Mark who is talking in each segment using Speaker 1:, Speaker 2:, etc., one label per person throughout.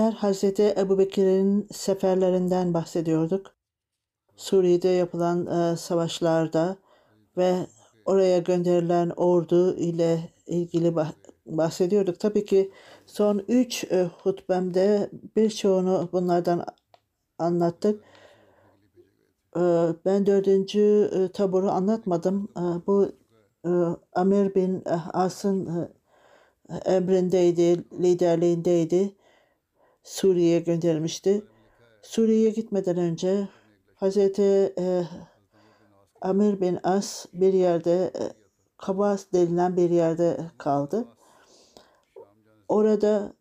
Speaker 1: Hazreti Ebu Bekir'in seferlerinden bahsediyorduk. Suriye'de yapılan e, savaşlarda ve oraya gönderilen ordu ile ilgili bah- bahsediyorduk. Tabii ki son üç e, hutbemde birçoğunu bunlardan anlattık. E, ben dördüncü e, taburu anlatmadım. E, bu e, Amir bin As'ın e, emrindeydi, liderliğindeydi. Suriye'ye gönderilmişti. Suriye'ye gitmeden önce Hazreti e, Amir bin As bir yerde e, Kabas denilen bir yerde kaldı. Orada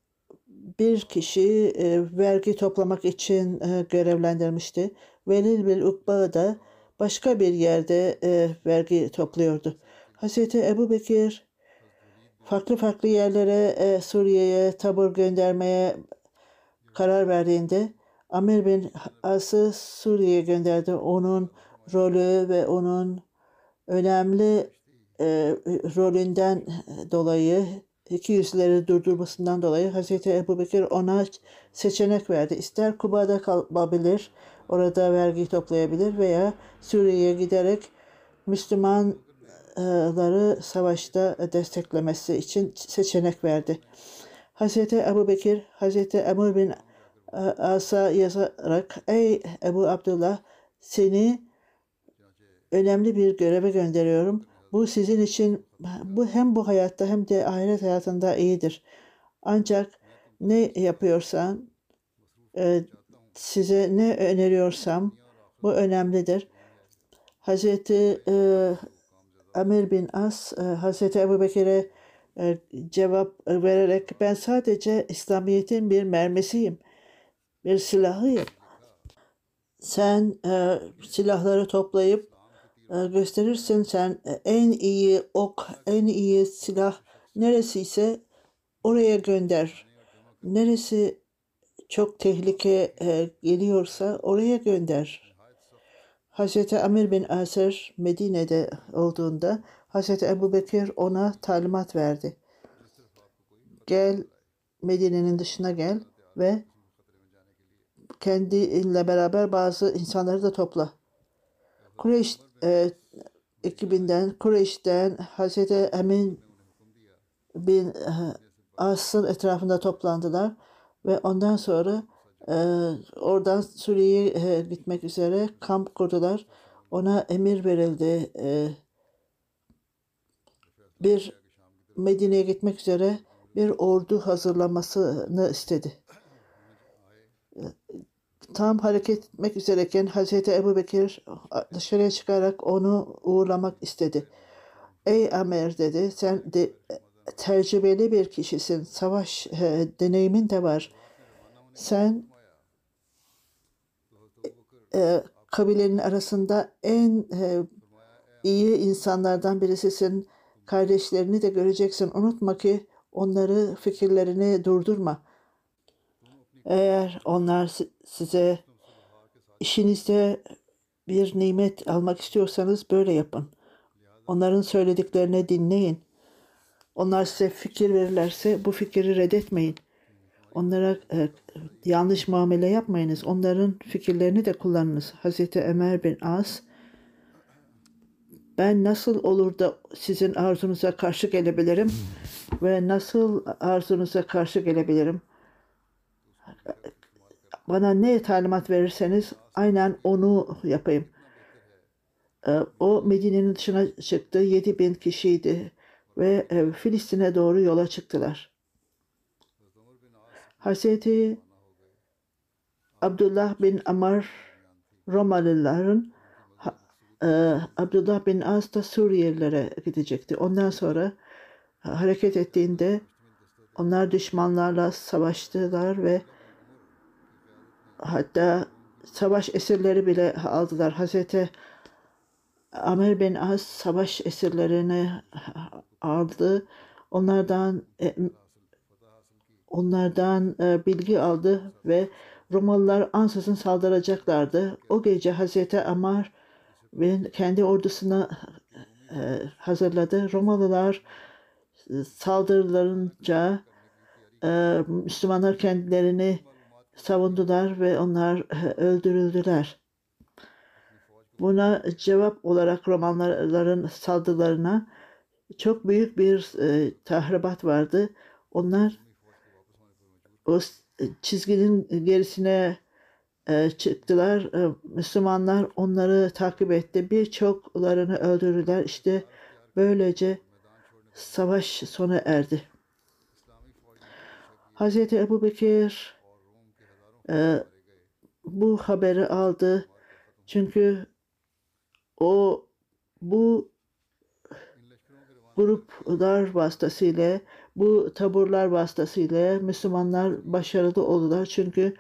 Speaker 1: bir kişi e, vergi toplamak için e, görevlendirmişti. Velil bin Ukba da başka bir yerde e, vergi topluyordu. Hazreti Ebu Bekir farklı farklı yerlere e, Suriye'ye tabur göndermeye karar verdiğinde Amir bin As'ı Suriye'ye gönderdi. Onun rolü ve onun önemli e, rolünden dolayı iki yüzleri durdurmasından dolayı Hazreti Ebu Bekir ona seçenek verdi. İster Kuba'da kalabilir, orada vergi toplayabilir veya Suriye'ye giderek Müslümanları savaşta desteklemesi için seçenek verdi. Hazreti Ebu Bekir, Hazreti Emr bin Asa yazarak Ey Ebu Abdullah seni önemli bir göreve gönderiyorum. Bu sizin için bu hem bu hayatta hem de ahiret hayatında iyidir. Ancak ne yapıyorsan e, size ne öneriyorsam bu önemlidir. Hazreti e, Amir bin As, e, Hazreti Ebu Bekir'e e, cevap vererek ben sadece İslamiyet'in bir mermisiyim, bir silahıyım. Sen e, silahları toplayıp e, gösterirsin. Sen e, en iyi ok, en iyi silah neresiyse oraya gönder. Neresi çok tehlike e, geliyorsa oraya gönder. Hazreti Amir bin Asır Medine'de olduğunda Hazreti Ebu Bekir ona talimat verdi. Gel Medine'nin dışına gel ve kendinle beraber bazı insanları da topla. Kureyş e, ekibinden, Kureyş'ten Hazreti Emin bin e, As'ın etrafında toplandılar ve ondan sonra e, oradan Suriye'ye e, gitmek üzere kamp kurdular. Ona emir verildi. E, bir Medine'ye gitmek üzere bir ordu hazırlamasını istedi. Tam hareket etmek üzereyken Hazreti Ebu Bekir dışarıya çıkarak onu uğurlamak istedi. Ey Amer dedi sen de tecrübeli bir kişisin. Savaş e, deneyimin de var. Sen e, kabilenin arasında en e, iyi insanlardan birisisin. Kardeşlerini de göreceksin. Unutma ki onları fikirlerini durdurma. Eğer onlar si- size işinizde bir nimet almak istiyorsanız böyle yapın. Onların söylediklerini dinleyin. Onlar size fikir verirlerse bu fikri reddetmeyin. Onlara e, yanlış muamele yapmayınız. Onların fikirlerini de kullanınız. Hazreti Ömer bin As ben nasıl olur da sizin arzunuza karşı gelebilirim ve nasıl arzunuza karşı gelebilirim? Bana ne talimat verirseniz aynen onu yapayım. Ee, O Medine'nin dışına çıktı. 7 bin kişiydi ve e, Filistin'e doğru yola çıktılar. Hazreti Abdullah bin Amar Romalıların Abdullah bin Az da Suriyelilere gidecekti. Ondan sonra hareket ettiğinde onlar düşmanlarla savaştılar ve hatta savaş esirleri bile aldılar. Hazreti Amr bin Az savaş esirlerini aldı. Onlardan e, onlardan e, bilgi aldı ve Romalılar ansızın saldıracaklardı. O gece Hazreti Amar bin kendi ordusuna e, hazırladı. Romalılar e, saldırılarınca e, Müslümanlar kendilerini savundular ve onlar öldürüldüler. Buna cevap olarak Romalıların saldırılarına çok büyük bir tahribat vardı. Onlar o çizginin gerisine e, çıktılar. E, Müslümanlar onları takip etti. Birçoklarını öldürdüler. İşte böylece savaş sona erdi. Hazreti Ebu Bekir e, bu haberi aldı. Çünkü o bu gruplar vasıtasıyla, bu taburlar vasıtasıyla Müslümanlar başarılı oldular. Çünkü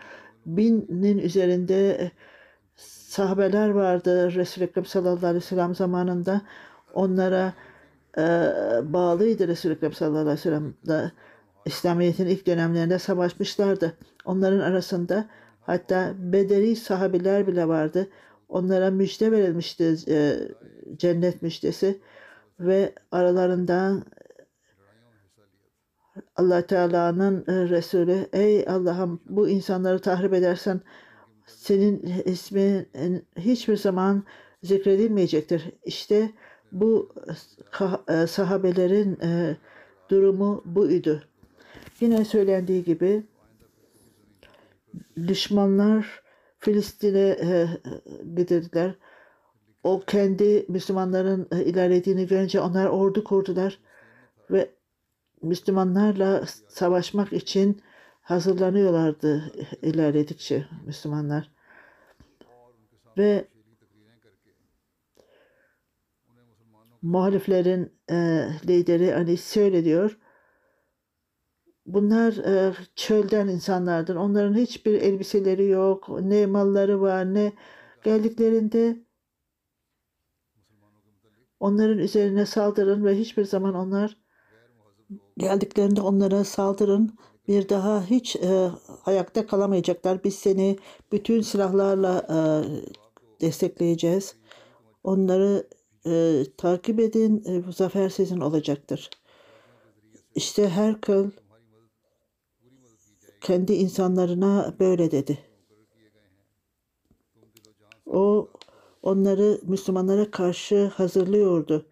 Speaker 1: binin üzerinde sahabeler vardı Resul-i Ekrem sallallahu aleyhi ve sellem zamanında. Onlara e, bağlıydı Resul-i Ekrem sallallahu aleyhi ve sellem da İslamiyet'in ilk dönemlerinde savaşmışlardı. Onların arasında hatta bedeli sahabiler bile vardı. Onlara müjde verilmişti e, cennet müjdesi ve aralarından Allah Teala'nın e, Resulü ey Allah'ım bu insanları tahrip edersen senin ismin hiçbir zaman zikredilmeyecektir. İşte bu e, sahabelerin e, durumu buydu. Yine söylendiği gibi düşmanlar Filistin'e e, gidildiler. O kendi Müslümanların e, ilerlediğini görünce onlar ordu kurdular ve Müslümanlarla savaşmak için hazırlanıyorlardı ilerledikçe Müslümanlar. Ve muhaliflerin e, lideri hani şöyle diyor. Bunlar e, çölden insanlardır. Onların hiçbir elbiseleri yok, ne malları var, ne geldiklerinde onların üzerine saldırın ve hiçbir zaman onlar geldiklerinde onlara saldırın. Bir daha hiç e, ayakta kalamayacaklar. Biz seni bütün silahlarla e, destekleyeceğiz. Onları e, takip edin. E, zafer sizin olacaktır. İşte her kıl kendi insanlarına böyle dedi. O onları Müslümanlara karşı hazırlıyordu.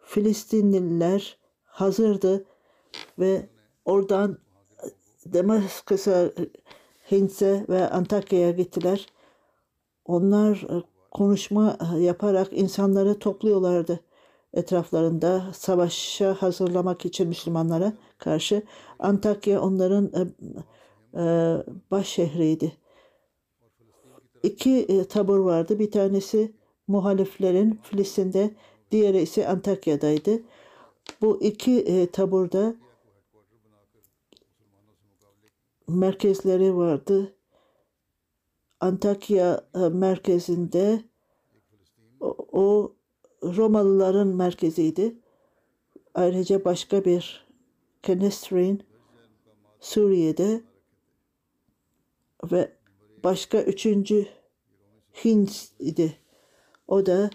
Speaker 1: Filistinliler hazırdı ve oradan Damaskus'a, Hint'e ve Antakya'ya gittiler. Onlar e, konuşma yaparak insanları topluyorlardı etraflarında savaşa hazırlamak için Müslümanlara karşı. Antakya onların e, e, baş şehriydi. İki e, tabur vardı. Bir tanesi muhaliflerin Filistin'de, diğeri ise Antakya'daydı. Bu iki e, taburda merkezleri vardı. Antakya e, merkezinde o, o Romalıların merkeziydi. Ayrıca başka bir Kenestrin Suriye'de ve başka üçüncü Hint idi. O da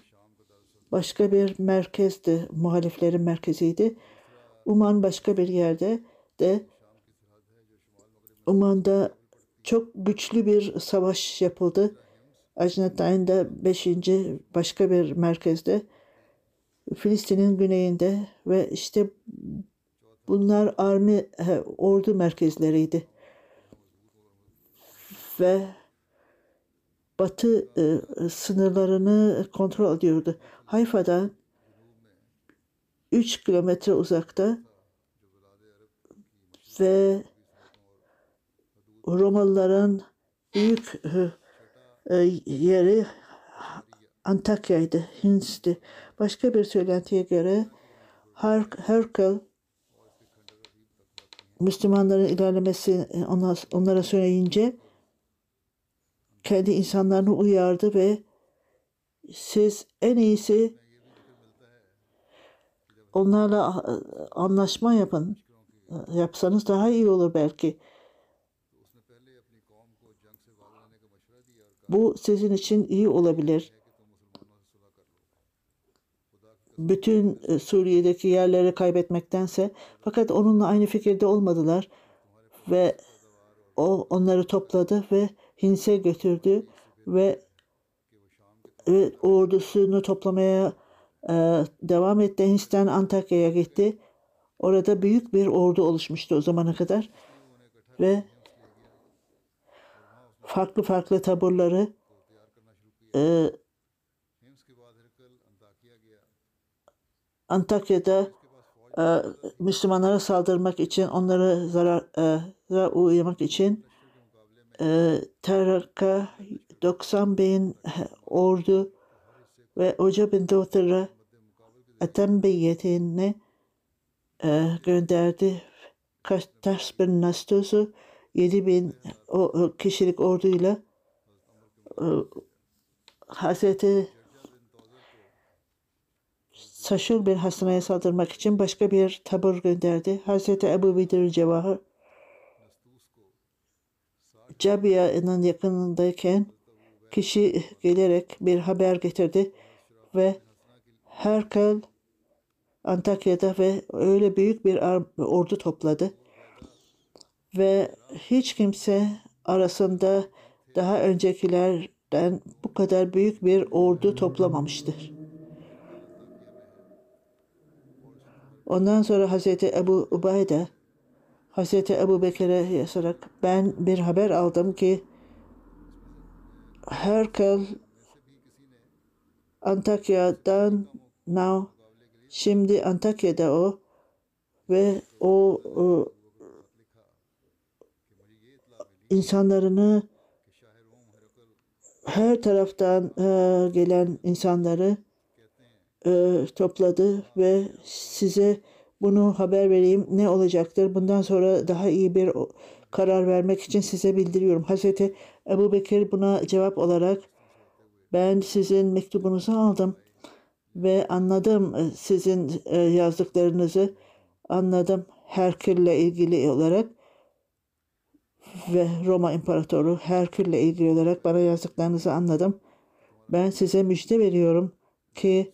Speaker 1: başka bir merkezdi, muhaliflerin merkeziydi. Uman başka bir yerde de Uman'da çok güçlü bir savaş yapıldı. Ajnatayn'da 5. başka bir merkezde Filistin'in güneyinde ve işte bunlar army ordu merkezleriydi. Ve batı e, sınırlarını kontrol ediyordu. Hayfa'dan 3 kilometre uzakta ve Romalıların büyük e, e, yeri Antakya'ydı, Hins'ti. Başka bir söylentiye göre Her Herkel Müslümanların ilerlemesi onlara söyleyince kendi insanlarını uyardı ve siz en iyisi onlarla anlaşma yapın. Yapsanız daha iyi olur belki. Bu sizin için iyi olabilir. Bütün e, Suriye'deki yerleri kaybetmektense fakat onunla aynı fikirde olmadılar ve o onları topladı ve Hins'e götürdü ve, ve ordusunu toplamaya e, devam etti. Hins'ten Antakya'ya gitti. Orada büyük bir ordu oluşmuştu o zamana kadar ve farklı farklı taburları e, Antakya'da e, Müslümanlara saldırmak için, onları zarar, e, zarar uğramak için e, Teraka 90 bin ordu ve Hoca bin Doğtır'a Atem Beyetini e, gönderdi. Kaştaş bin Nastus'u 7 bin kişilik orduyla e, Hazreti Saşul bir hastaneye saldırmak için başka bir tabur gönderdi. Hazreti Ebu Bidir Cevahir Cabiya'nın yakınındayken kişi gelerek bir haber getirdi ve Herkel Antakya'da ve öyle büyük bir ordu topladı ve hiç kimse arasında daha öncekilerden bu kadar büyük bir ordu toplamamıştır. Ondan sonra Hazreti Ebu Ubayda Hazreti Ebu Bekir'e yazarak ben bir haber aldım ki Herkel Antakya'dan now şimdi Antakya'da o ve o, o insanlarını her taraftan e, gelen insanları e, topladı ve size bunu haber vereyim ne olacaktır. Bundan sonra daha iyi bir karar vermek için size bildiriyorum. Hazreti Ebu Bekir buna cevap olarak ben sizin mektubunuzu aldım ve anladım e, sizin e, yazdıklarınızı anladım Herkül'le ilgili olarak ve Roma İmparatoru Herkül'le ilgili olarak bana yazdıklarınızı anladım. Ben size müjde veriyorum ki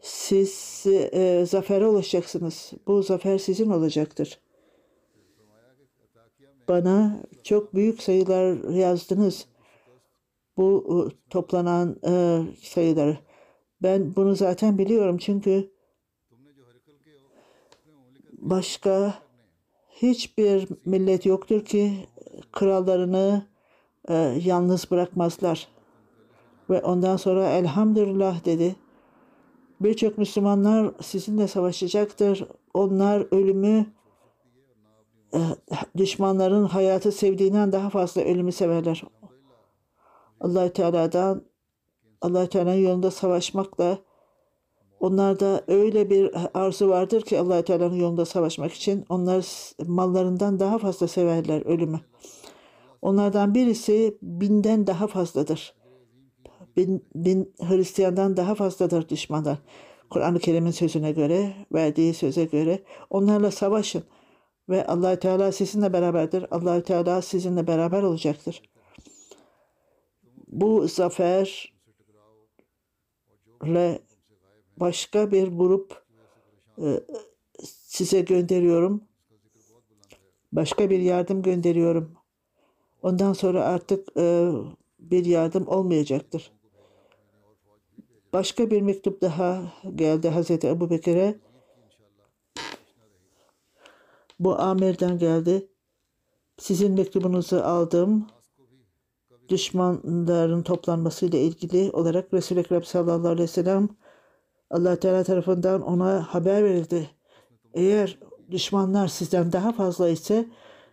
Speaker 1: siz e, zafere ulaşacaksınız. Bu zafer sizin olacaktır. Bana çok büyük sayılar yazdınız. Bu e, toplanan e, sayıları. Ben bunu zaten biliyorum çünkü başka hiçbir millet yoktur ki krallarını e, yalnız bırakmazlar. Ve ondan sonra elhamdülillah dedi. Birçok Müslümanlar sizinle savaşacaktır. Onlar ölümü e, düşmanların hayatı sevdiğinden daha fazla ölümü severler. allah Teala'dan allah Teala'nın yolunda savaşmakla onlarda öyle bir arzu vardır ki allah Teala'nın yolunda savaşmak için onlar mallarından daha fazla severler ölümü. Onlardan birisi binden daha fazladır bin, bin Hristiyandan daha fazladır düşmanlar. Kur'an-ı Kerim'in sözüne göre, verdiği söze göre onlarla savaşın ve allah Teala sizinle beraberdir. allah Teala sizinle beraber olacaktır. Bu zafer zaferle başka bir grup e, size gönderiyorum. Başka bir yardım gönderiyorum. Ondan sonra artık e, bir yardım olmayacaktır. Başka bir mektup daha geldi Hazreti Ebu Bekir'e. Bu amirden geldi. Sizin mektubunuzu aldım. Düşmanların toplanmasıyla ilgili olarak Resul-i Ekrem sallallahu aleyhi ve sellem allah Teala tarafından ona haber verildi. Eğer düşmanlar sizden daha fazla ise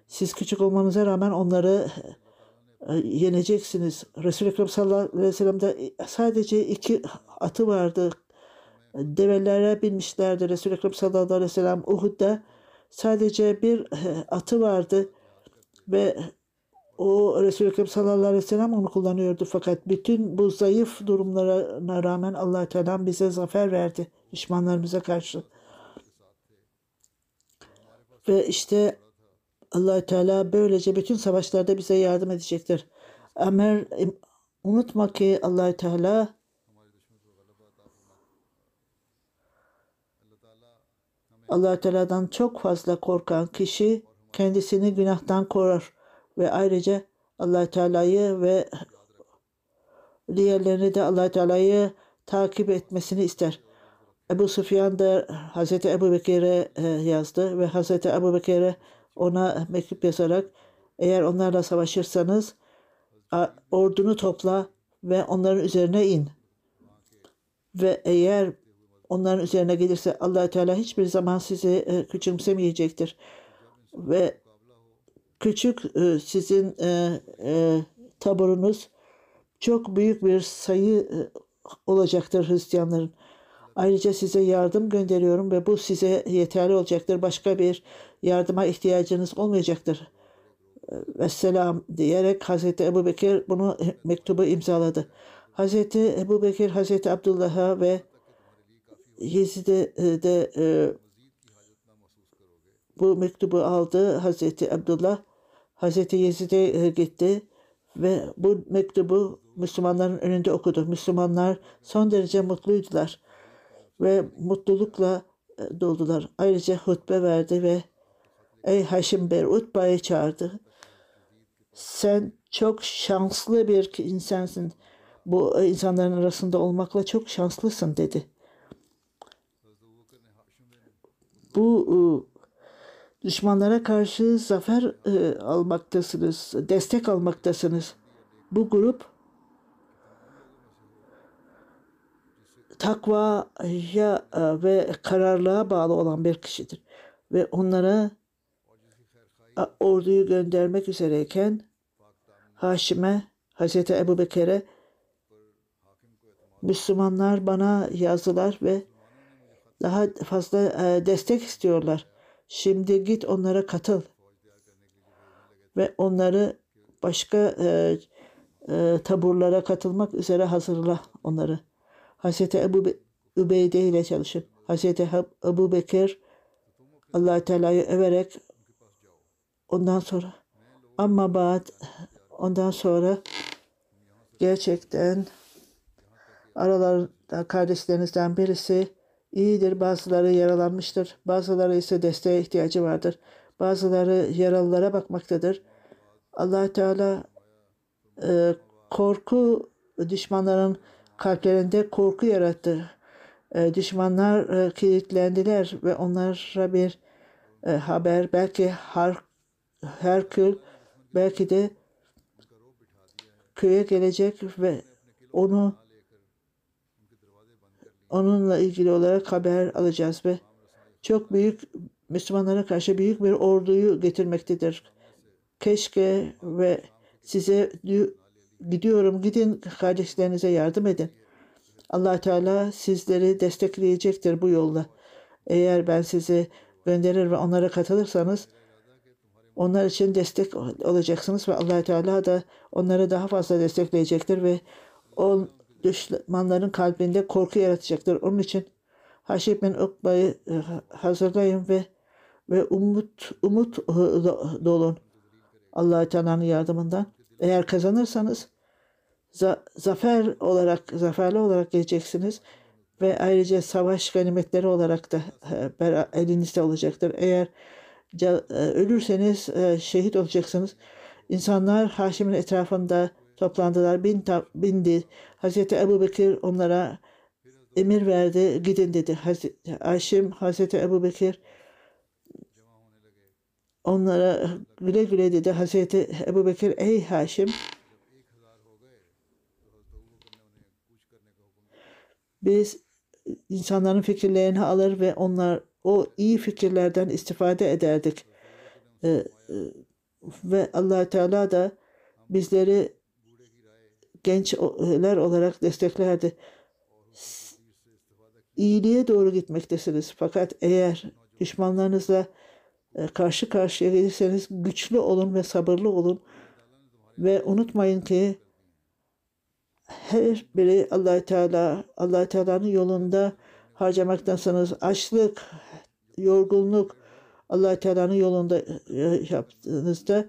Speaker 1: siz küçük olmanıza rağmen onları yeneceksiniz. Resul-i Ekrem sallallahu aleyhi ve sellem'de sadece iki atı vardı. Develere binmişlerdi. Resul-i Ekrem sallallahu aleyhi ve sellem Uhud'da sadece bir e, atı vardı ve o Resul-i Ekrem sallallahu aleyhi ve sellem onu kullanıyordu. Fakat bütün bu zayıf durumlarına rağmen allah Teala bize zafer verdi düşmanlarımıza karşı. Ve işte allah Teala böylece bütün savaşlarda bize yardım edecektir. Ömer unutma ki allah Teala allah Teala'dan çok fazla korkan kişi kendisini günahtan korur ve ayrıca allah Teala'yı ve diğerlerini de allah Teala'yı takip etmesini ister. Ebu Süfyan da Hazreti Ebu Bekir'e e, yazdı ve Hazreti Ebu Bekir'e ona mektup yazarak eğer onlarla savaşırsanız ordunu topla ve onların üzerine in. Ve eğer onların üzerine gelirse allah Teala hiçbir zaman sizi e, küçümsemeyecektir. Ve küçük e, sizin taburunuz çok büyük bir sayı olacaktır Hristiyanların. Ayrıca size yardım gönderiyorum ve bu size yeterli olacaktır. Başka bir yardıma ihtiyacınız olmayacaktır. Vesselam diyerek Hazreti Ebu Bekir bunu mektubu imzaladı. Hazreti Ebu Bekir Hazreti Abdullah'a ve Yezid'e de e, bu mektubu aldı Hazreti Abdullah. Hazreti Yezid'e e, gitti ve bu mektubu Müslümanların önünde okudu. Müslümanlar son derece mutluydular ve mutlulukla e, doldular. Ayrıca hutbe verdi ve Ey Haşim Ber Utba'yı çağırdı. Sen çok şanslı bir insansın. Bu insanların arasında olmakla çok şanslısın dedi. Bu e, düşmanlara karşı zafer e, almaktasınız, destek almaktasınız. Bu grup takvaya e, ve kararlılığa bağlı olan bir kişidir. Ve onlara orduyu göndermek üzereyken Haşim'e, Hazreti Ebu Bekir'e Müslümanlar bana yazdılar ve daha fazla e, destek istiyorlar. Şimdi git onlara katıl ve onları başka e, e, taburlara katılmak üzere hazırla onları. Hazreti Ebu Be Übeyde ile çalışın. Hazreti Ebu Bekir allah Teala'yı överek ondan sonra ama ba'd ondan sonra gerçekten aralarında kardeşlerinizden birisi iyidir. Bazıları yaralanmıştır. Bazıları ise desteğe ihtiyacı vardır. Bazıları yaralılara bakmaktadır. allah Teala e, korku düşmanların kalplerinde korku yarattı. E, düşmanlar e, kilitlendiler ve onlara bir e, haber belki Har Herkül belki de köye gelecek ve onu onunla ilgili olarak haber alacağız ve çok büyük Müslümanlara karşı büyük bir orduyu getirmektedir. Keşke ve size gidiyorum gidin kardeşlerinize yardım edin. allah Teala sizleri destekleyecektir bu yolda. Eğer ben sizi gönderir ve onlara katılırsanız onlar için destek olacaksınız ve allah Teala da onları daha fazla destekleyecektir ve o düşmanların kalbinde korku yaratacaktır. Onun için Haşib bin Ukba'yı e, hazırlayın ve ve umut umut e, dolun. Allah Teala'nın yardımından. Eğer kazanırsanız za zafer olarak zaferli olarak geleceksiniz ve ayrıca savaş ganimetleri olarak da e, elinizde olacaktır. Eğer e, ölürseniz e, şehit olacaksınız. İnsanlar Haşim'in etrafında toplandılar. Bin ta- bindi. Hazreti Ebu Bekir onlara emir verdi. Gidin dedi. Hazreti Haşim, Hazreti Ebu Bekir onlara güle güle dedi. Hazreti Ebu Bekir ey Haşim biz insanların fikirlerini alır ve onlar o iyi fikirlerden istifade ederdik. Ee, e, ve allah Teala da bizleri gençler olarak desteklerdi. İyiliğe doğru gitmektesiniz. Fakat eğer düşmanlarınızla karşı karşıya gelirseniz güçlü olun ve sabırlı olun. Ve unutmayın ki her biri allah Teala allah Teala'nın yolunda harcamaktasınız. Açlık, yorgunluk allah Teala'nın yolunda e, yaptığınızda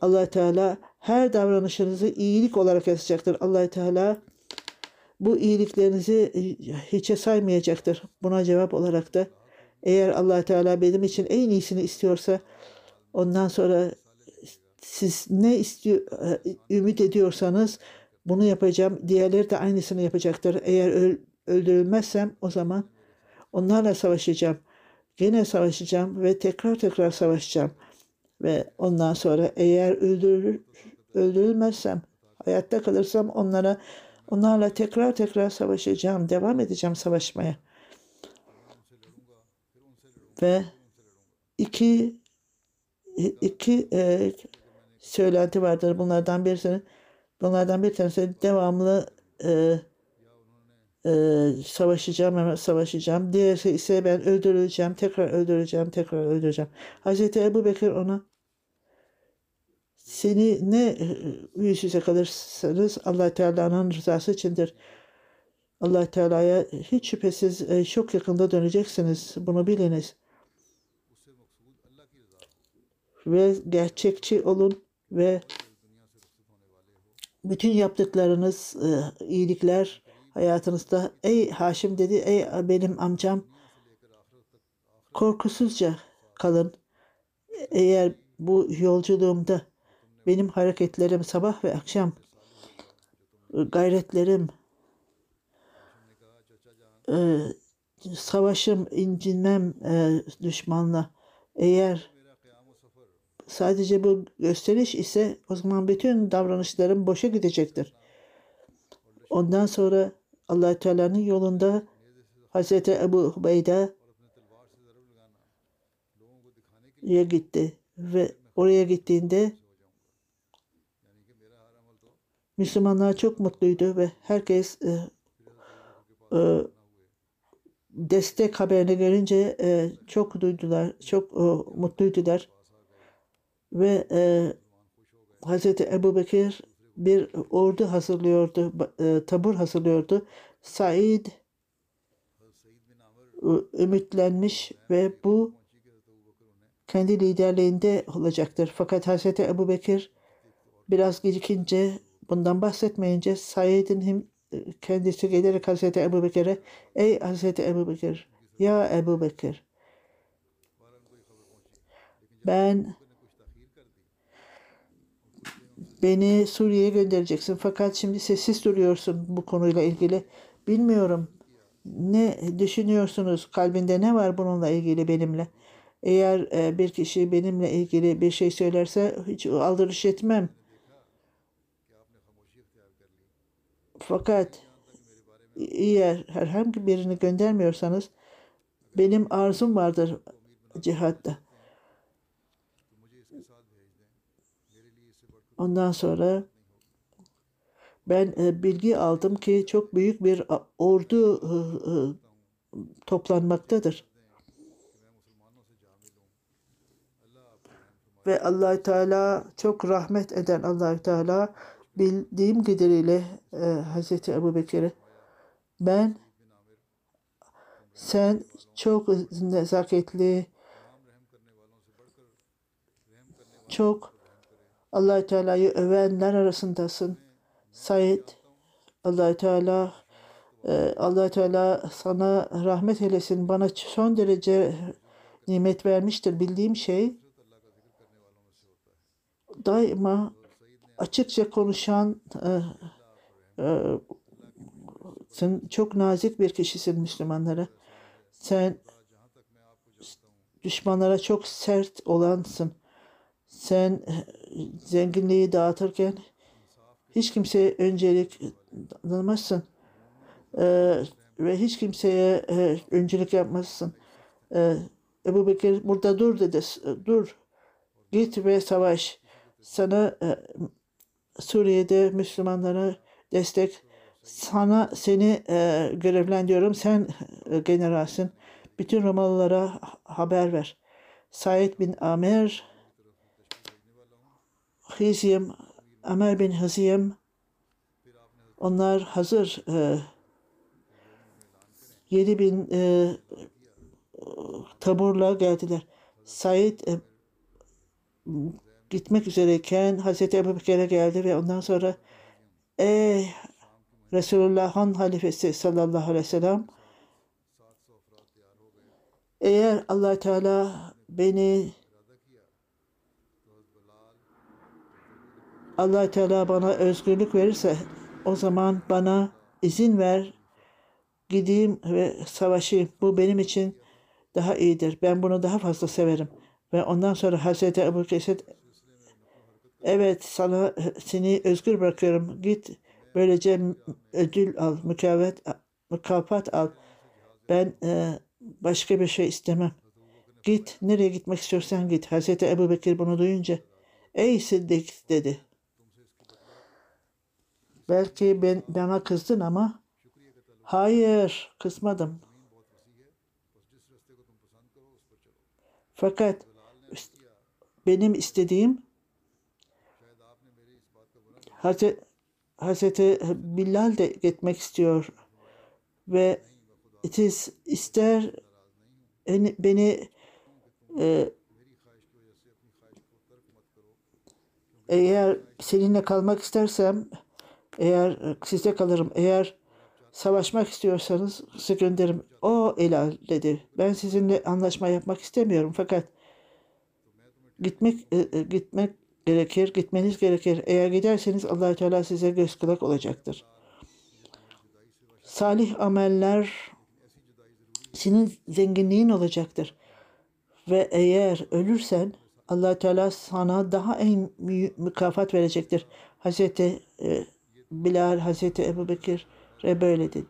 Speaker 1: allah Teala her davranışınızı iyilik olarak yazacaktır. allah Teala bu iyiliklerinizi e, hiçe saymayacaktır. Buna cevap olarak da eğer allah Teala benim için en iyisini istiyorsa ondan sonra siz ne istiyor, ümit ediyorsanız bunu yapacağım. Diğerleri de aynısını yapacaktır. Eğer öl- öldürülmezsem o zaman onlarla savaşacağım. Gene savaşacağım ve tekrar tekrar savaşacağım. Ve ondan sonra eğer öldürülür, öldürülmezsem, hayatta kalırsam onlara onlarla tekrar tekrar savaşacağım. Devam edeceğim savaşmaya. Ve iki iki e, söylenti vardır. Bunlardan birisi bunlardan bir tanesi devamlı e, e, savaşacağım ama savaşacağım. Diğerisi ise ben öldürüleceğim, tekrar öldüreceğim, tekrar öldüreceğim. Hazreti Ebu Bekir ona seni ne e, yüz yüze kalırsanız allah Teala'nın rızası içindir. allah Teala'ya hiç şüphesiz e, çok yakında döneceksiniz. Bunu biliniz. Ve gerçekçi olun ve bütün yaptıklarınız e, iyilikler hayatınızda ey Haşim dedi ey benim amcam korkusuzca kalın. Eğer bu yolculuğumda benim hareketlerim sabah ve akşam e, gayretlerim e, savaşım incinmem düşmanla eğer sadece bu gösteriş ise o zaman bütün davranışlarım boşa gidecektir. Ondan sonra allah Teala'nın yolunda Hazreti Ebu Ubeyde'ye gitti ve oraya gittiğinde Müslümanlar çok mutluydu ve herkes e, e, destek haberini görünce e, çok duydular, çok e, mutluydular ve e, Hazreti Ebu Bekir bir ordu hazırlıyordu, e, tabur hazırlıyordu. Said e, ümitlenmiş ve bu kendi liderliğinde olacaktır. Fakat Hazreti Ebu Bekir biraz gecikince bundan bahsetmeyince Said'in hem kendisi gelerek Hazreti Ebu Bekir'e Ey Hazreti Ebu Bekir, ya Ebu Bekir ben beni Suriye'ye göndereceksin fakat şimdi sessiz duruyorsun bu konuyla ilgili. Bilmiyorum ne düşünüyorsunuz? Kalbinde ne var bununla ilgili benimle? Eğer e, bir kişi benimle ilgili bir şey söylerse hiç aldırış etmem. Fakat eğer herhangi birini göndermiyorsanız benim arzum vardır cihatta. Ondan sonra ben e, bilgi aldım ki çok büyük bir ordu e, e, toplanmaktadır. Ve allah Teala çok rahmet eden allah Teala bildiğim kadarıyla e, Hazreti Ebu Bekir'e ben sen çok nezaketli çok allah Teala'yı övenler arasındasın. Said allah Teala Ee, allah Teala sana rahmet eylesin. Bana son derece nimet vermiştir. Bildiğim şey daima açıkça konuşan e, e, sen çok nazik bir kişisin Müslümanlara. Sen düşmanlara çok sert olansın. Sen zenginliği dağıtırken hiç kimseye öncelik tanımazsın. Ee, ve hiç kimseye e, öncelik yapmazsın. Ee, Ebu Bekir burada dur dedi. Dur. Git ve savaş. Sana e, Suriye'de Müslümanlara destek sana seni e, görevlendiriyorum. Sen e, generalsin. Bütün Romalılara haber ver. Said bin Amer Hizim Amer bin Hizim onlar hazır e, 7 bin e, taburla geldiler. Said e, gitmek üzereyken Hazreti Ebu Bekir'e geldi ve ondan sonra ey Resulullah'ın halifesi sallallahu aleyhi ve sellem eğer allah Teala beni allah Teala bana özgürlük verirse o zaman bana izin ver gideyim ve savaşayım. Bu benim için daha iyidir. Ben bunu daha fazla severim. Ve ondan sonra Hazreti Ebu Kesed evet sana seni özgür bırakıyorum. Git böylece ödül al, mükafat, mükafat al. Ben e, başka bir şey istemem. Git nereye gitmek istiyorsan git. Hazreti Ebu Bekir bunu duyunca ey Siddik dedi. Belki ben, bana kızdın ama hayır kızmadım. Fakat benim istediğim Hazreti, Hazreti Bilal de gitmek istiyor ve itiz ister beni e, eğer seninle kalmak istersem eğer size kalırım eğer savaşmak istiyorsanız size gönderirim. O Elal dedi. Ben sizinle anlaşma yapmak istemiyorum fakat gitmek e, gitmek gerekir, gitmeniz gerekir. Eğer giderseniz allah Teala size göz kulak olacaktır. Salih ameller senin zenginliğin olacaktır. Ve eğer ölürsen allah Teala sana daha en mükafat verecektir. Hazreti e, Bilal, Hazreti Ebu Bekir'e böyle dedi.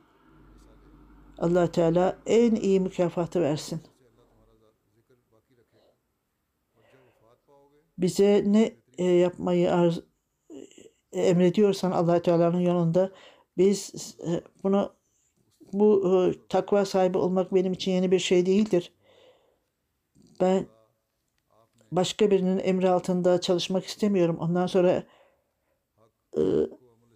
Speaker 1: allah Teala en iyi mükafatı versin. Bize ne e, yapmayı arz, e, emrediyorsan allah Teala'nın yolunda biz e, bunu bu takva sahibi olmak benim için yeni bir şey değildir. Ben başka birinin emri altında çalışmak istemiyorum. Ondan sonra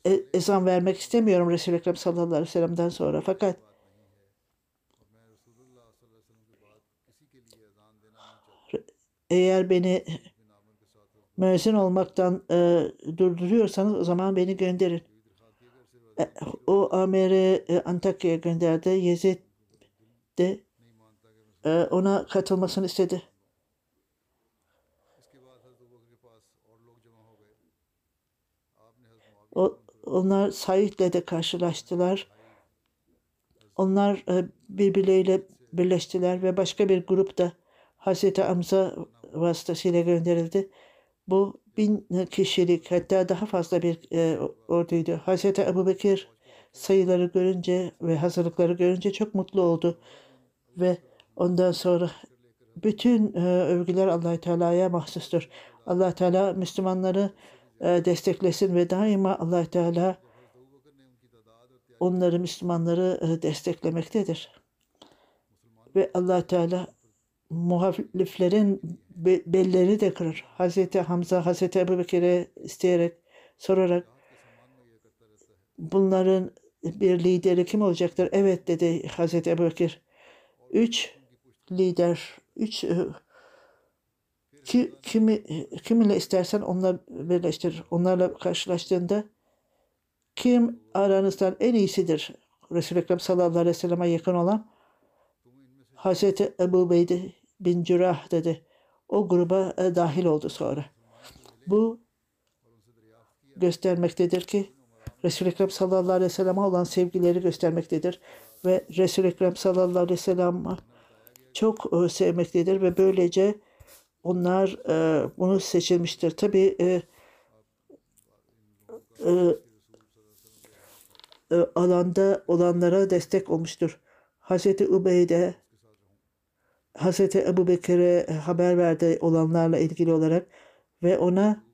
Speaker 1: e, ezan vermek istemiyorum Resul-i Ekrem sallallahu aleyhi ve sellem'den sonra. Fakat eğer beni müezzin olmaktan e, durduruyorsanız o zaman beni gönderin. E, o Amer'i e, Antakya'ya gönderdi. Yezid de e, ona katılmasını istedi. O, onlar Said'le de karşılaştılar. Onlar e, birbirleriyle birleştiler ve başka bir grup da Hazreti Hamza vasıtasıyla gönderildi. Bu bin kişilik hatta daha fazla bir e, orduydu. Hazreti Ebu Bekir sayıları görünce ve hazırlıkları görünce çok mutlu oldu. Ve ondan sonra bütün e, övgüler allah Teala'ya mahsustur. allah Teala Müslümanları desteklesin ve daima allah Teala onları Müslümanları e, desteklemektedir. Ve allah Teala muhaliflerin belleri de kırır. Hazreti Hamza, Hazreti Ebu Bekir'e isteyerek, sorarak bunların bir lideri kim olacaktır? Evet dedi Hazreti Ebu Bekir. Üç lider, üç e, ki, kimi, kiminle istersen onlar birleştir. Onlarla karşılaştığında kim aranızdan en iyisidir? Resul-i Ekrem sallallahu aleyhi ve sellem'e yakın olan Hazreti Ebu Beyde bin Cürah dedi. O gruba e, dahil oldu sonra. Bu göstermektedir ki Resul-i Ekrem sallallahu aleyhi ve sellem'e olan sevgileri göstermektedir. Ve Resul-i Ekrem sallallahu aleyhi ve sellem'i çok e, sevmektedir ve böylece onlar e, bunu seçilmiştir. Tabi e, e, e, alanda olanlara destek olmuştur. Hazreti Ubeyde Hazreti Ebu Bekir'e haber verdi olanlarla ilgili olarak ve ona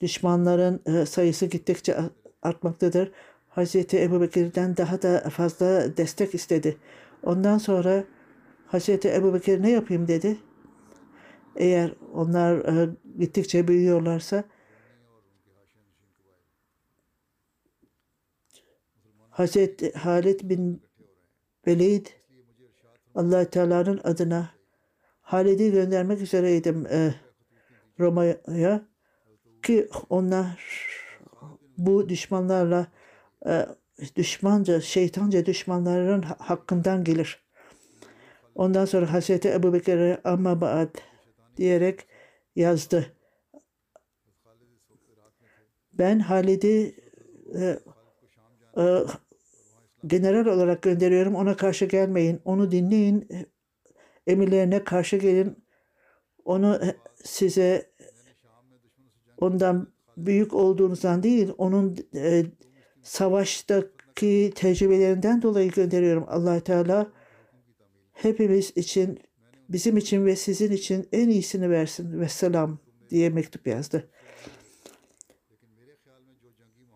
Speaker 1: düşmanların e, sayısı gittikçe artmaktadır. Hazreti Ebu Bekir'den daha da fazla destek istedi. Ondan sonra Hazreti Ebu Bekir ne yapayım dedi. Eğer onlar e, gittikçe büyüyorlarsa Hazreti Halid bin Velid allah Teala'nın adına Halid'i göndermek üzereydim e, Roma'ya ki onlar bu düşmanlarla e, düşmanca, şeytanca düşmanların hakkından gelir. Ondan sonra Hazreti Ebu Bekir'e amma ba'd diyerek yazdı. Ben Halid'i e, e, general olarak gönderiyorum. Ona karşı gelmeyin. Onu dinleyin. Emirlerine karşı gelin. Onu size ondan büyük olduğunuzdan değil, onun e, savaştaki tecrübelerinden dolayı gönderiyorum. allah Teala hepimiz için, bizim için ve sizin için en iyisini versin ve selam diye mektup yazdı.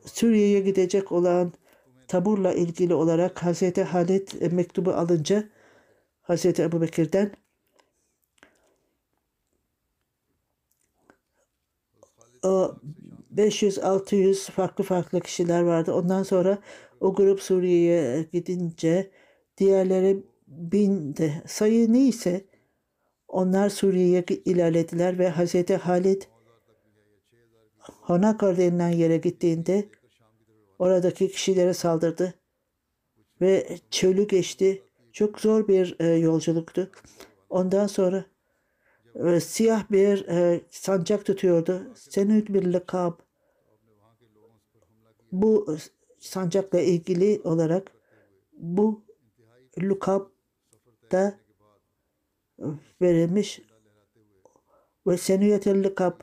Speaker 1: Suriye'ye gidecek olan taburla ilgili olarak Hazreti Halid mektubu alınca Hazreti Ebu Bekir'den o 500-600 farklı farklı kişiler vardı. Ondan sonra o grup Suriye'ye gidince diğerleri bindi. Sayı neyse onlar Suriye'ye ilerlediler ve Hazreti Halid Honakar denilen yere gittiğinde oradaki kişilere saldırdı ve çölü geçti. Çok zor bir e, yolculuktu. Ondan sonra e, siyah bir e, sancak tutuyordu. Senüt bir lakab. Bu sancakla ilgili olarak bu lukab da verilmiş ve senüyetel lakab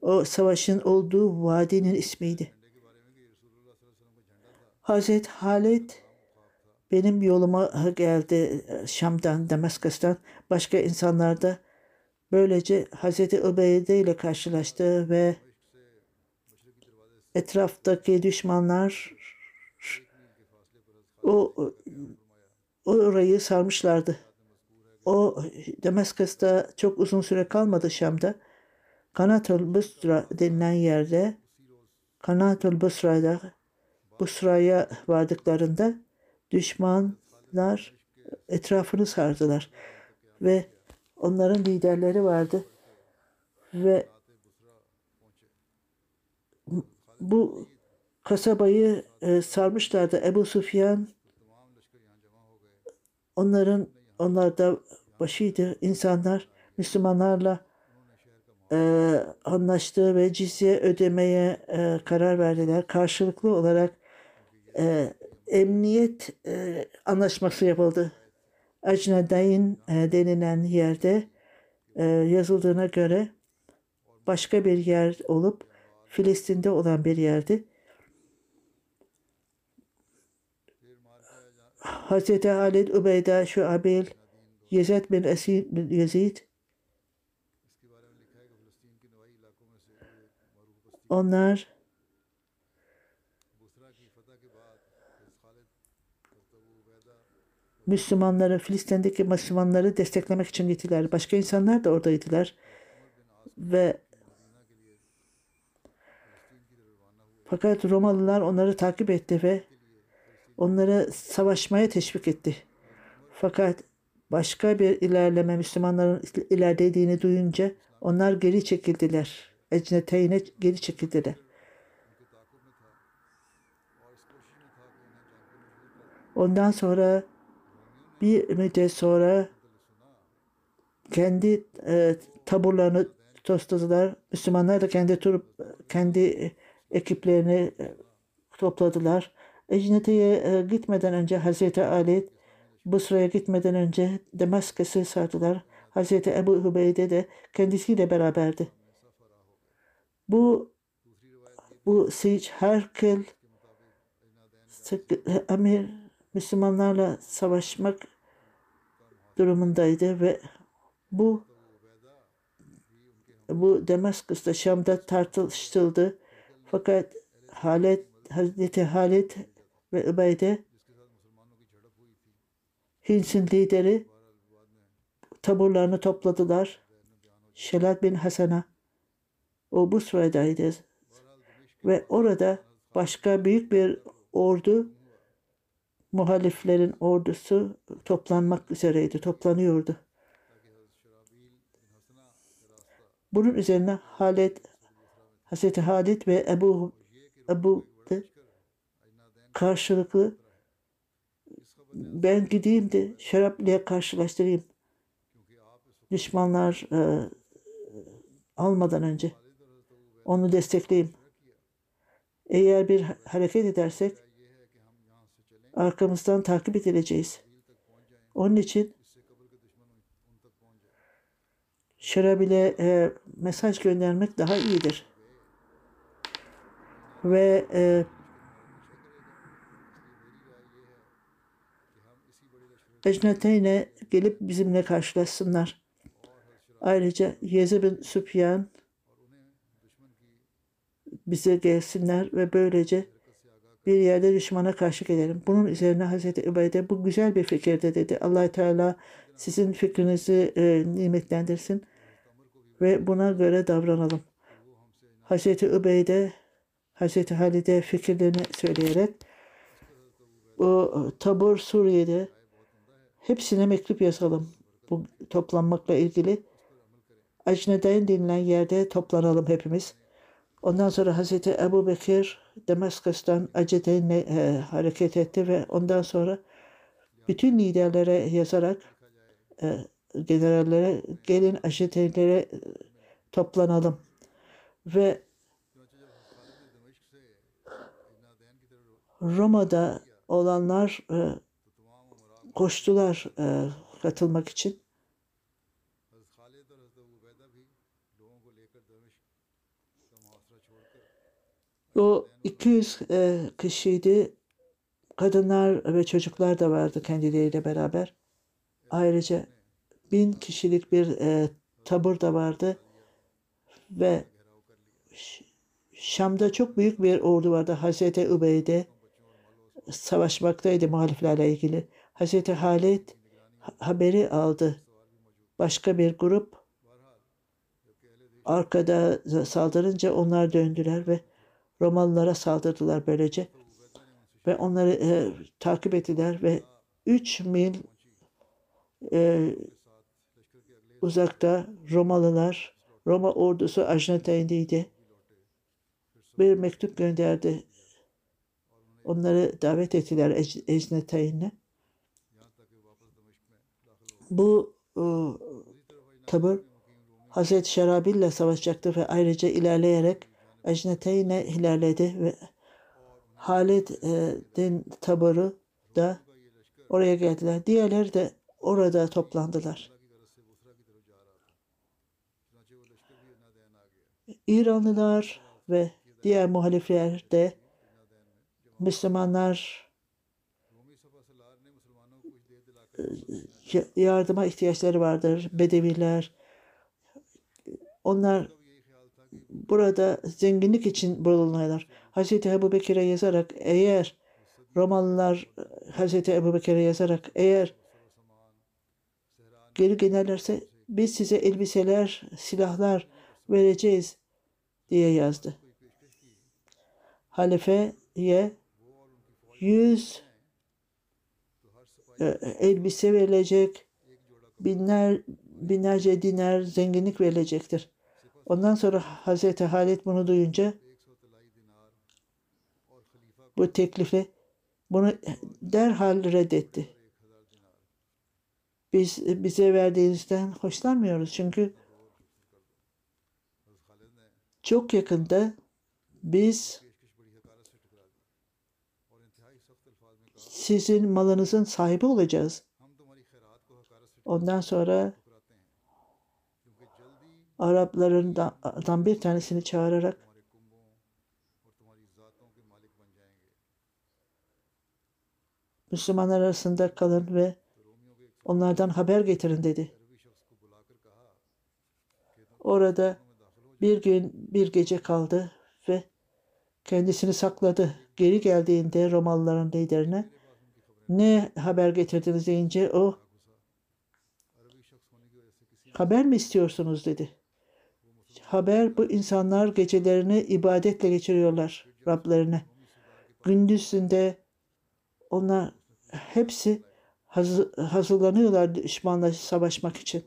Speaker 1: o savaşın olduğu vadinin ismiydi. Hazret Halid benim yoluma geldi Şam'dan, Damaskus'tan. Başka insanlar da böylece Hazreti Ubeyde ile karşılaştı ve etraftaki düşmanlar o orayı sarmışlardı. O Damaskus'ta çok uzun süre kalmadı Şam'da. Kanatul Busra denilen yerde Kanatul Busra'da Busra'ya vardıklarında düşmanlar etrafını sardılar ve onların liderleri vardı ve bu kasabayı e, sarmışlardı. Ebu Sufyan onların onlar da başıydı. insanlar Müslümanlarla e, anlaştı ve cizye ödemeye e, karar verdiler. Karşılıklı olarak e, emniyet e, anlaşması yapıldı. Acnedayn e, denilen yerde e, yazıldığına göre başka bir yer olup Filistin'de olan bir yerdi. Hz. Halid Ubeyda Şuabil Yezid bin Esid bin Yezid onlar Müslümanları, Filistin'deki Müslümanları desteklemek için gittiler. Başka insanlar da oradaydılar. Ve fakat Romalılar onları takip etti ve onları savaşmaya teşvik etti. Fakat başka bir ilerleme Müslümanların ilerlediğini duyunca onlar geri çekildiler. Ecneteyne geri çekildiler. Ondan sonra bir müddet sonra kendi e, taburlarını tosladılar. Müslümanlar da kendi turup kendi ekiplerini e, topladılar. Ecnete'ye e, gitmeden önce Hazreti Ali Busra'ya gitmeden önce Damaskas'ı sardılar. Hazreti Ebu Hubeyde de kendisiyle beraberdi. Bu bu siege Herkül sık- Amir Müslümanlarla savaşmak durumundaydı ve bu bu Damaskus'ta Şam'da tartışıldı. Fakat Halet, Hazreti Halit ve Übeyde Hins'in lideri taburlarını topladılar. Şelat bin Hasan'a o bu sıradaydı. Ve orada başka büyük bir ordu muhaliflerin ordusu toplanmak üzereydi, toplanıyordu. Bunun üzerine Halit, Hazreti Halit ve Ebu Ebu karşılıklı ben gideyim de şarapliye karşılaştırayım. Düşmanlar e, almadan önce onu destekleyeyim. Eğer bir hareket edersek arkamızdan takip edileceğiz. Onun için Şerabil'e e, mesaj göndermek daha iyidir. Ve e, Ecneteyn'e gelip bizimle karşılaşsınlar. Ayrıca Yezid bin Süfyan bize gelsinler ve böylece bir yerde düşmana karşı gelelim. Bunun üzerine Hazreti Übeyde bu güzel bir fikirde dedi. allah Teala sizin fikrinizi e, nimetlendirsin ve buna göre davranalım. Hazreti Übeyde Hazreti Halid'e fikirlerini söyleyerek o tabur Suriye'de hepsine mektup yazalım. Bu toplanmakla ilgili. Acnedayn denilen yerde toplanalım hepimiz. Ondan sonra Hazreti Ebu Bekir Damaskus'tan Acedeyn'le e, hareket etti ve ondan sonra bütün liderlere yazarak e, generallere gelin Acedeynlere e, toplanalım. Ve Roma'da olanlar e, koştular e, katılmak için. O 200 e, kişiydi. Kadınlar ve çocuklar da vardı kendileriyle beraber. Ayrıca bin kişilik bir e, tabur da vardı. Ve Şam'da çok büyük bir ordu vardı. Hazreti Übeyde savaşmaktaydı muhaliflerle ilgili. Hazreti Halit ha- haberi aldı. Başka bir grup arkada saldırınca onlar döndüler ve Romalılara saldırdılar böylece. Ve onları e, takip ettiler ve 3 mil e, uzakta Romalılar, Roma ordusu Ajnateyn'deydi. Bir mektup gönderdi. Onları davet ettiler Ec- Ecneteyn'e. Bu e, tabur Hazreti Şerabil ile savaşacaktı ve ayrıca ilerleyerek Ecneteyn'e ilerledi ve Halid'in taburu da oraya geldiler. Diğerleri de orada toplandılar. İranlılar ve diğer muhalifler de Müslümanlar e, yardıma ihtiyaçları vardır. Bedeviler. Onlar burada zenginlik için bulunurlar. Hazreti Ebu Bekir'e yazarak eğer Romalılar Hazreti Ebu Bekir'e yazarak eğer geri gelirlerse biz size elbiseler, silahlar vereceğiz diye yazdı. Halifeye 100 e, elbise verilecek, binler binlerce dinar zenginlik verilecektir. Ondan sonra Hazreti Halit bunu duyunca bu teklifi bunu derhal reddetti. Biz bize verdiğinizden hoşlanmıyoruz çünkü çok yakında biz sizin malınızın sahibi olacağız. Ondan sonra Araplarından bir tanesini çağırarak Müslümanlar arasında kalın ve onlardan haber getirin dedi. Orada bir gün bir gece kaldı ve kendisini sakladı. Geri geldiğinde Romalıların liderine ne haber getirdiniz deyince o haber mi istiyorsunuz dedi. Haber bu insanlar gecelerini ibadetle geçiriyorlar Rablerine. Gündüzünde onlar hepsi hazır, hazırlanıyorlar düşmanla savaşmak için.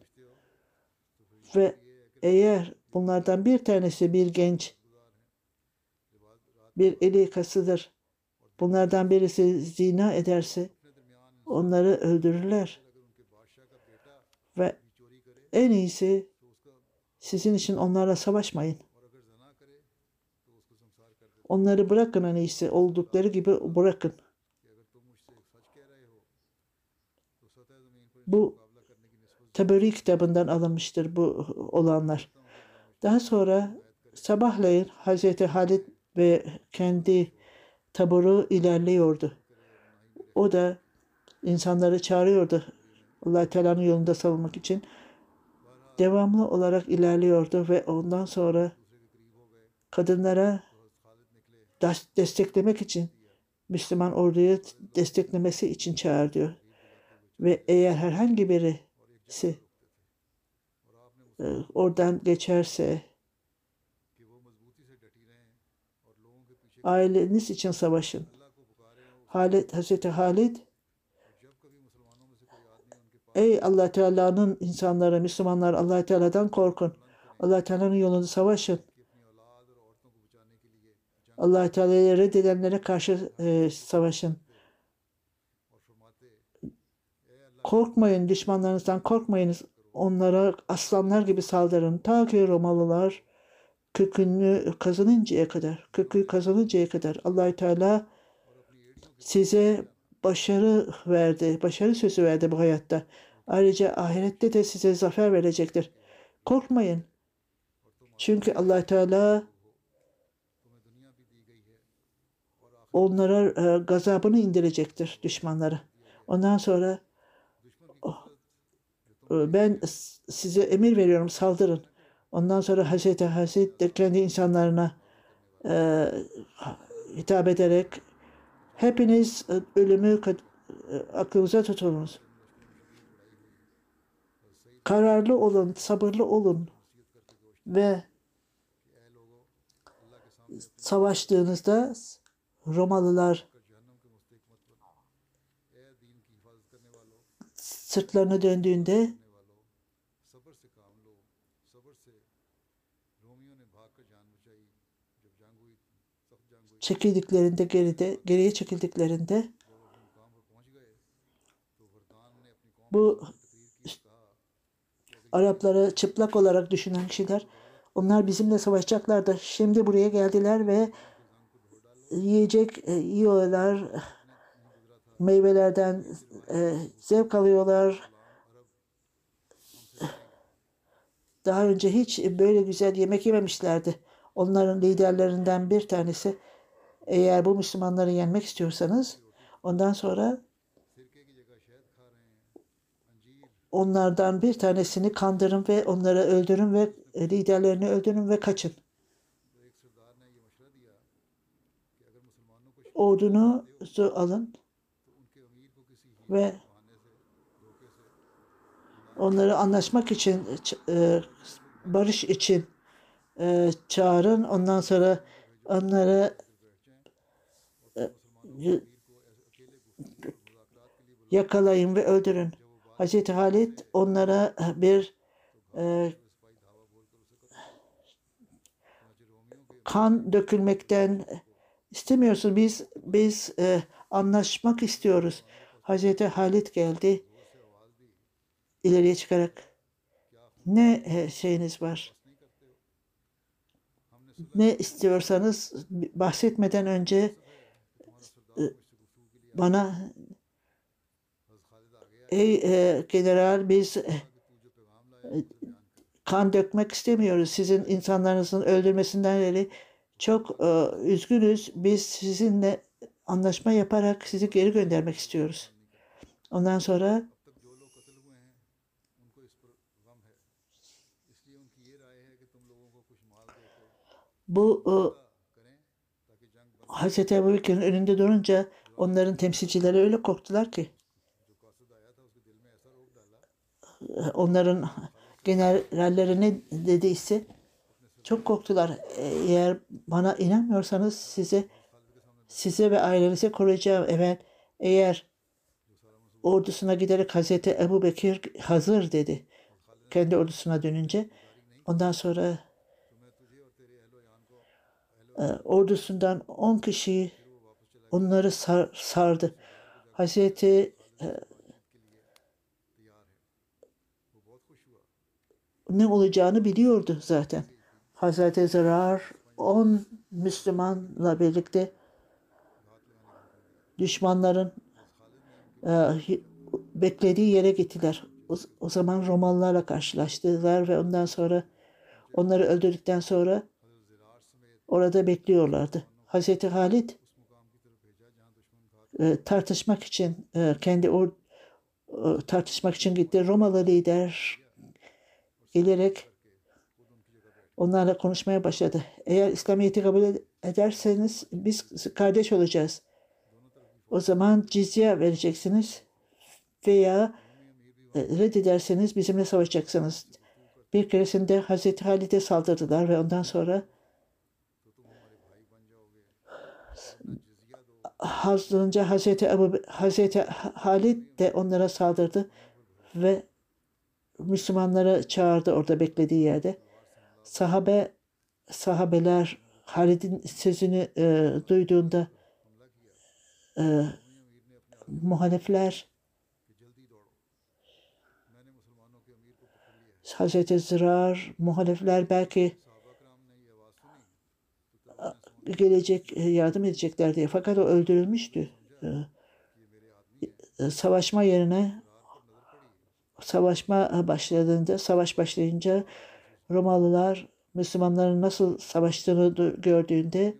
Speaker 1: Ve eğer bunlardan bir tanesi bir genç, bir eli kasıdır, bunlardan birisi zina ederse onları öldürürler. Ve en iyisi sizin için onlarla savaşmayın. Onları bırakın en iyisi oldukları gibi bırakın. Bu Taberi kitabından alınmıştır bu olanlar. Daha sonra sabahleyin Hazreti Halid ve kendi taburu ilerliyordu. O da insanları çağırıyordu. allah Teala'nın yolunda savunmak için. Devamlı olarak ilerliyordu ve ondan sonra kadınlara desteklemek için Müslüman orduyu desteklemesi için çağır diyor. Ve eğer herhangi birisi e, oradan geçerse aileniz için savaşın. Halid, Hazreti Halid Ey Allah Teala'nın insanları, Müslümanlar Allah Teala'dan korkun. Allah Teala'nın yolunda savaşın. Allah Teala'yı reddedenlere karşı e, savaşın. Korkmayın, düşmanlarınızdan korkmayınız. Onlara aslanlar gibi saldırın. Ta ki Romalılar kökünü kazanıncaya kadar, kökü kazanıncaya kadar allah Teala size başarı verdi, başarı sözü verdi bu hayatta. Ayrıca ahirette de size zafer verecektir. Korkmayın. Çünkü allah Teala onlara e, gazabını indirecektir düşmanları. Ondan sonra oh, e, ben size emir veriyorum saldırın. Ondan sonra Hazreti Hazret de kendi insanlarına e, hitap ederek hepiniz e, ölümü e, aklınıza tutunuz. Kararlı olun, sabırlı olun ve savaştığınızda Romalılar sırtlarını döndüğünde çekildiklerinde geride geriye çekildiklerinde bu Arapları çıplak olarak düşünen kişiler onlar bizimle savaşacaklardı. Şimdi buraya geldiler ve yiyecek e, yiyorlar. Meyvelerden e, zevk alıyorlar. Daha önce hiç böyle güzel yemek yememişlerdi. Onların liderlerinden bir tanesi eğer bu Müslümanları yenmek istiyorsanız ondan sonra onlardan bir tanesini kandırın ve onları öldürün ve liderlerini öldürün ve kaçın. Ordunu alın ve onları anlaşmak için e, barış için e, çağırın. Ondan sonra onları yakalayın ve öldürün. Hazreti Halid onlara bir e, kan dökülmekten istemiyorsun. Biz biz e, anlaşmak istiyoruz. Hazreti Halit geldi ileriye çıkarak ne e, şeyiniz var? Ne istiyorsanız bahsetmeden önce bana ey e, general biz e, kan dökmek istemiyoruz. Sizin insanlarınızın öldürmesinden beri çok e, üzgünüz. Biz sizinle anlaşma yaparak sizi geri göndermek istiyoruz. Ondan sonra bu e, Hazreti Ebu Bekir'in önünde durunca onların temsilcileri öyle korktular ki onların generalleri ne dediyse çok korktular. Eğer bana inanmıyorsanız size size ve ailenize koruyacağım. Evet eğer ordusuna giderek Hazreti Ebu Bekir hazır dedi. Kendi ordusuna dönünce ondan sonra ordusundan 10 kişi onları sar- sardı. Hazreti ne olacağını biliyordu zaten. Hazreti Zarar 10 Müslümanla birlikte düşmanların e, beklediği yere gittiler. O, o zaman Romalılarla karşılaştılar ve ondan sonra onları öldürdükten sonra orada bekliyorlardı. Hazreti Halit e, tartışmak için e, kendi or, e, tartışmak için gitti. Romalı lider gelerek onlarla konuşmaya başladı. Eğer İslamiyet'i kabul ed- ederseniz biz kardeş olacağız. O zaman cizye vereceksiniz veya e, reddederseniz bizimle savaşacaksınız. Bir keresinde Hazreti Halid'e saldırdılar ve ondan sonra Hazırınca Hazreti Ebu, Hazreti Halid de onlara saldırdı ve Müslümanları çağırdı orada beklediği yerde. Sahabe sahabeler Halid'in sözünü e, duyduğunda e, muhalifler Hazreti Zırar, muhalifler belki gelecek, e, yardım edecekler diye. Fakat o öldürülmüştü. E, e, Savaşma yerine savaşma başladığında, savaş başlayınca Romalılar Müslümanların nasıl savaştığını gördüğünde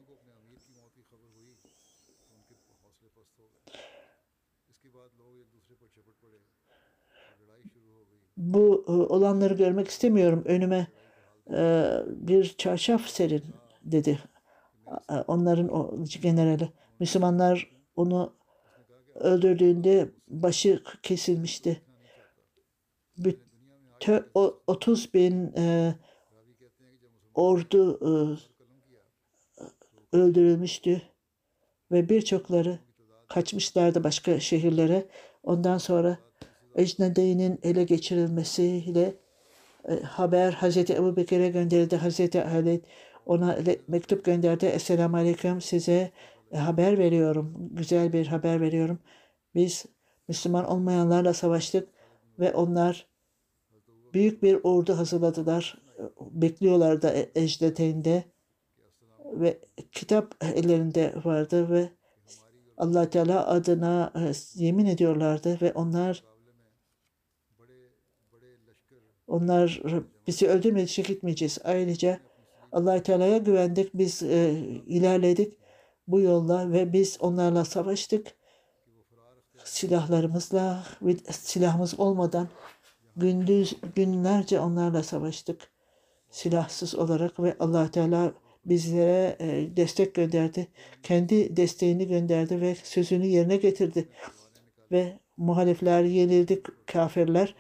Speaker 1: bu olanları görmek istemiyorum. Önüme bir çarşaf serin dedi. Onların o generali. Müslümanlar onu öldürdüğünde başı kesilmişti. Bütün o 30 bin e, ordu e, öldürülmüştü ve birçokları kaçmışlardı başka şehirlere. Ondan sonra Ecnedeyn'in ele geçirilmesiyle e, haber Hazreti Ebu Bekir'e gönderildi. Hazreti Ali ona mektup gönderdi. Esselamu Aleyküm size e, haber veriyorum. Güzel bir haber veriyorum. Biz Müslüman olmayanlarla savaştık ve onlar büyük bir ordu hazırladılar. Bekliyorlar da E- Ecnedeyn'de ve kitap ellerinde vardı ve allah Teala adına e, yemin ediyorlardı ve onlar onlar bizi öldürmedikçe gitmeyeceğiz. Ayrıca allah Teala'ya güvendik. Biz e, ilerledik bu yolla ve biz onlarla savaştık. Silahlarımızla silahımız olmadan gündüz günlerce onlarla savaştık. Silahsız olarak ve allah Teala bizlere e, destek gönderdi. Kendi desteğini gönderdi ve sözünü yerine getirdi. Ve muhalifler yenildik, kafirler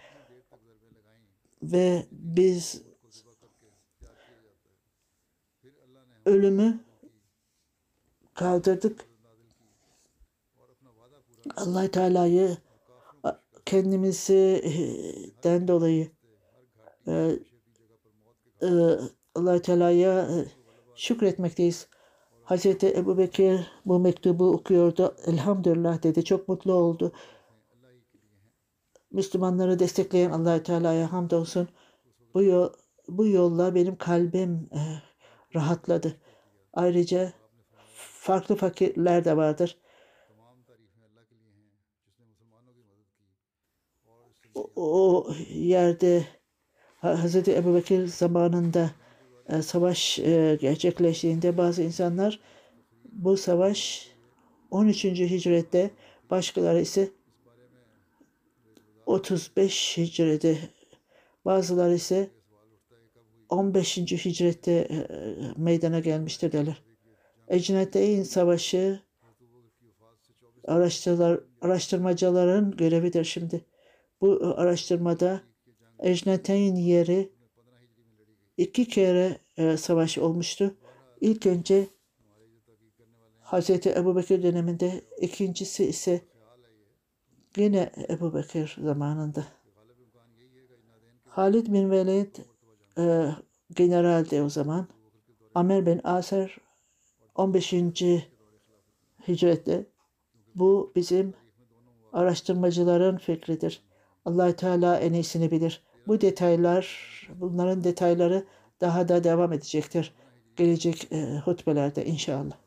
Speaker 1: ve biz ölümü kaldırdık. allah Teala'yı kendimizden dolayı e, e, allah Teala'ya e, şükretmekteyiz. Hazreti Ebu Bekir bu mektubu okuyordu. Elhamdülillah dedi. Çok mutlu oldu. Müslümanları destekleyen allah Teala'ya hamdolsun. Bu, yol, bu yolla benim kalbim rahatladı. Ayrıca farklı fakirler de vardır. O, o yerde Hz. Ebu Bekir zamanında e, savaş e, gerçekleştiğinde bazı insanlar bu savaş 13. hicrette başkaları ise 35 hicrede bazıları ise 15. hicrette e, meydana gelmiştir derler. Ecneteyn Savaşı araştırlar, araştırmacıların görevidir şimdi. Bu e, araştırmada Ecneteyn yeri iki kere e, savaş olmuştu. İlk önce Hazreti Ebu Bekir döneminde, ikincisi ise yine Ebu Bekir zamanında. Halid bin Velid e, generaldi o zaman. Amer bin Aser 15. hicrette. Bu bizim araştırmacıların fikridir. allah Teala en iyisini bilir. Bu detaylar, bunların detayları daha da devam edecektir. Gelecek e, hutbelerde inşallah.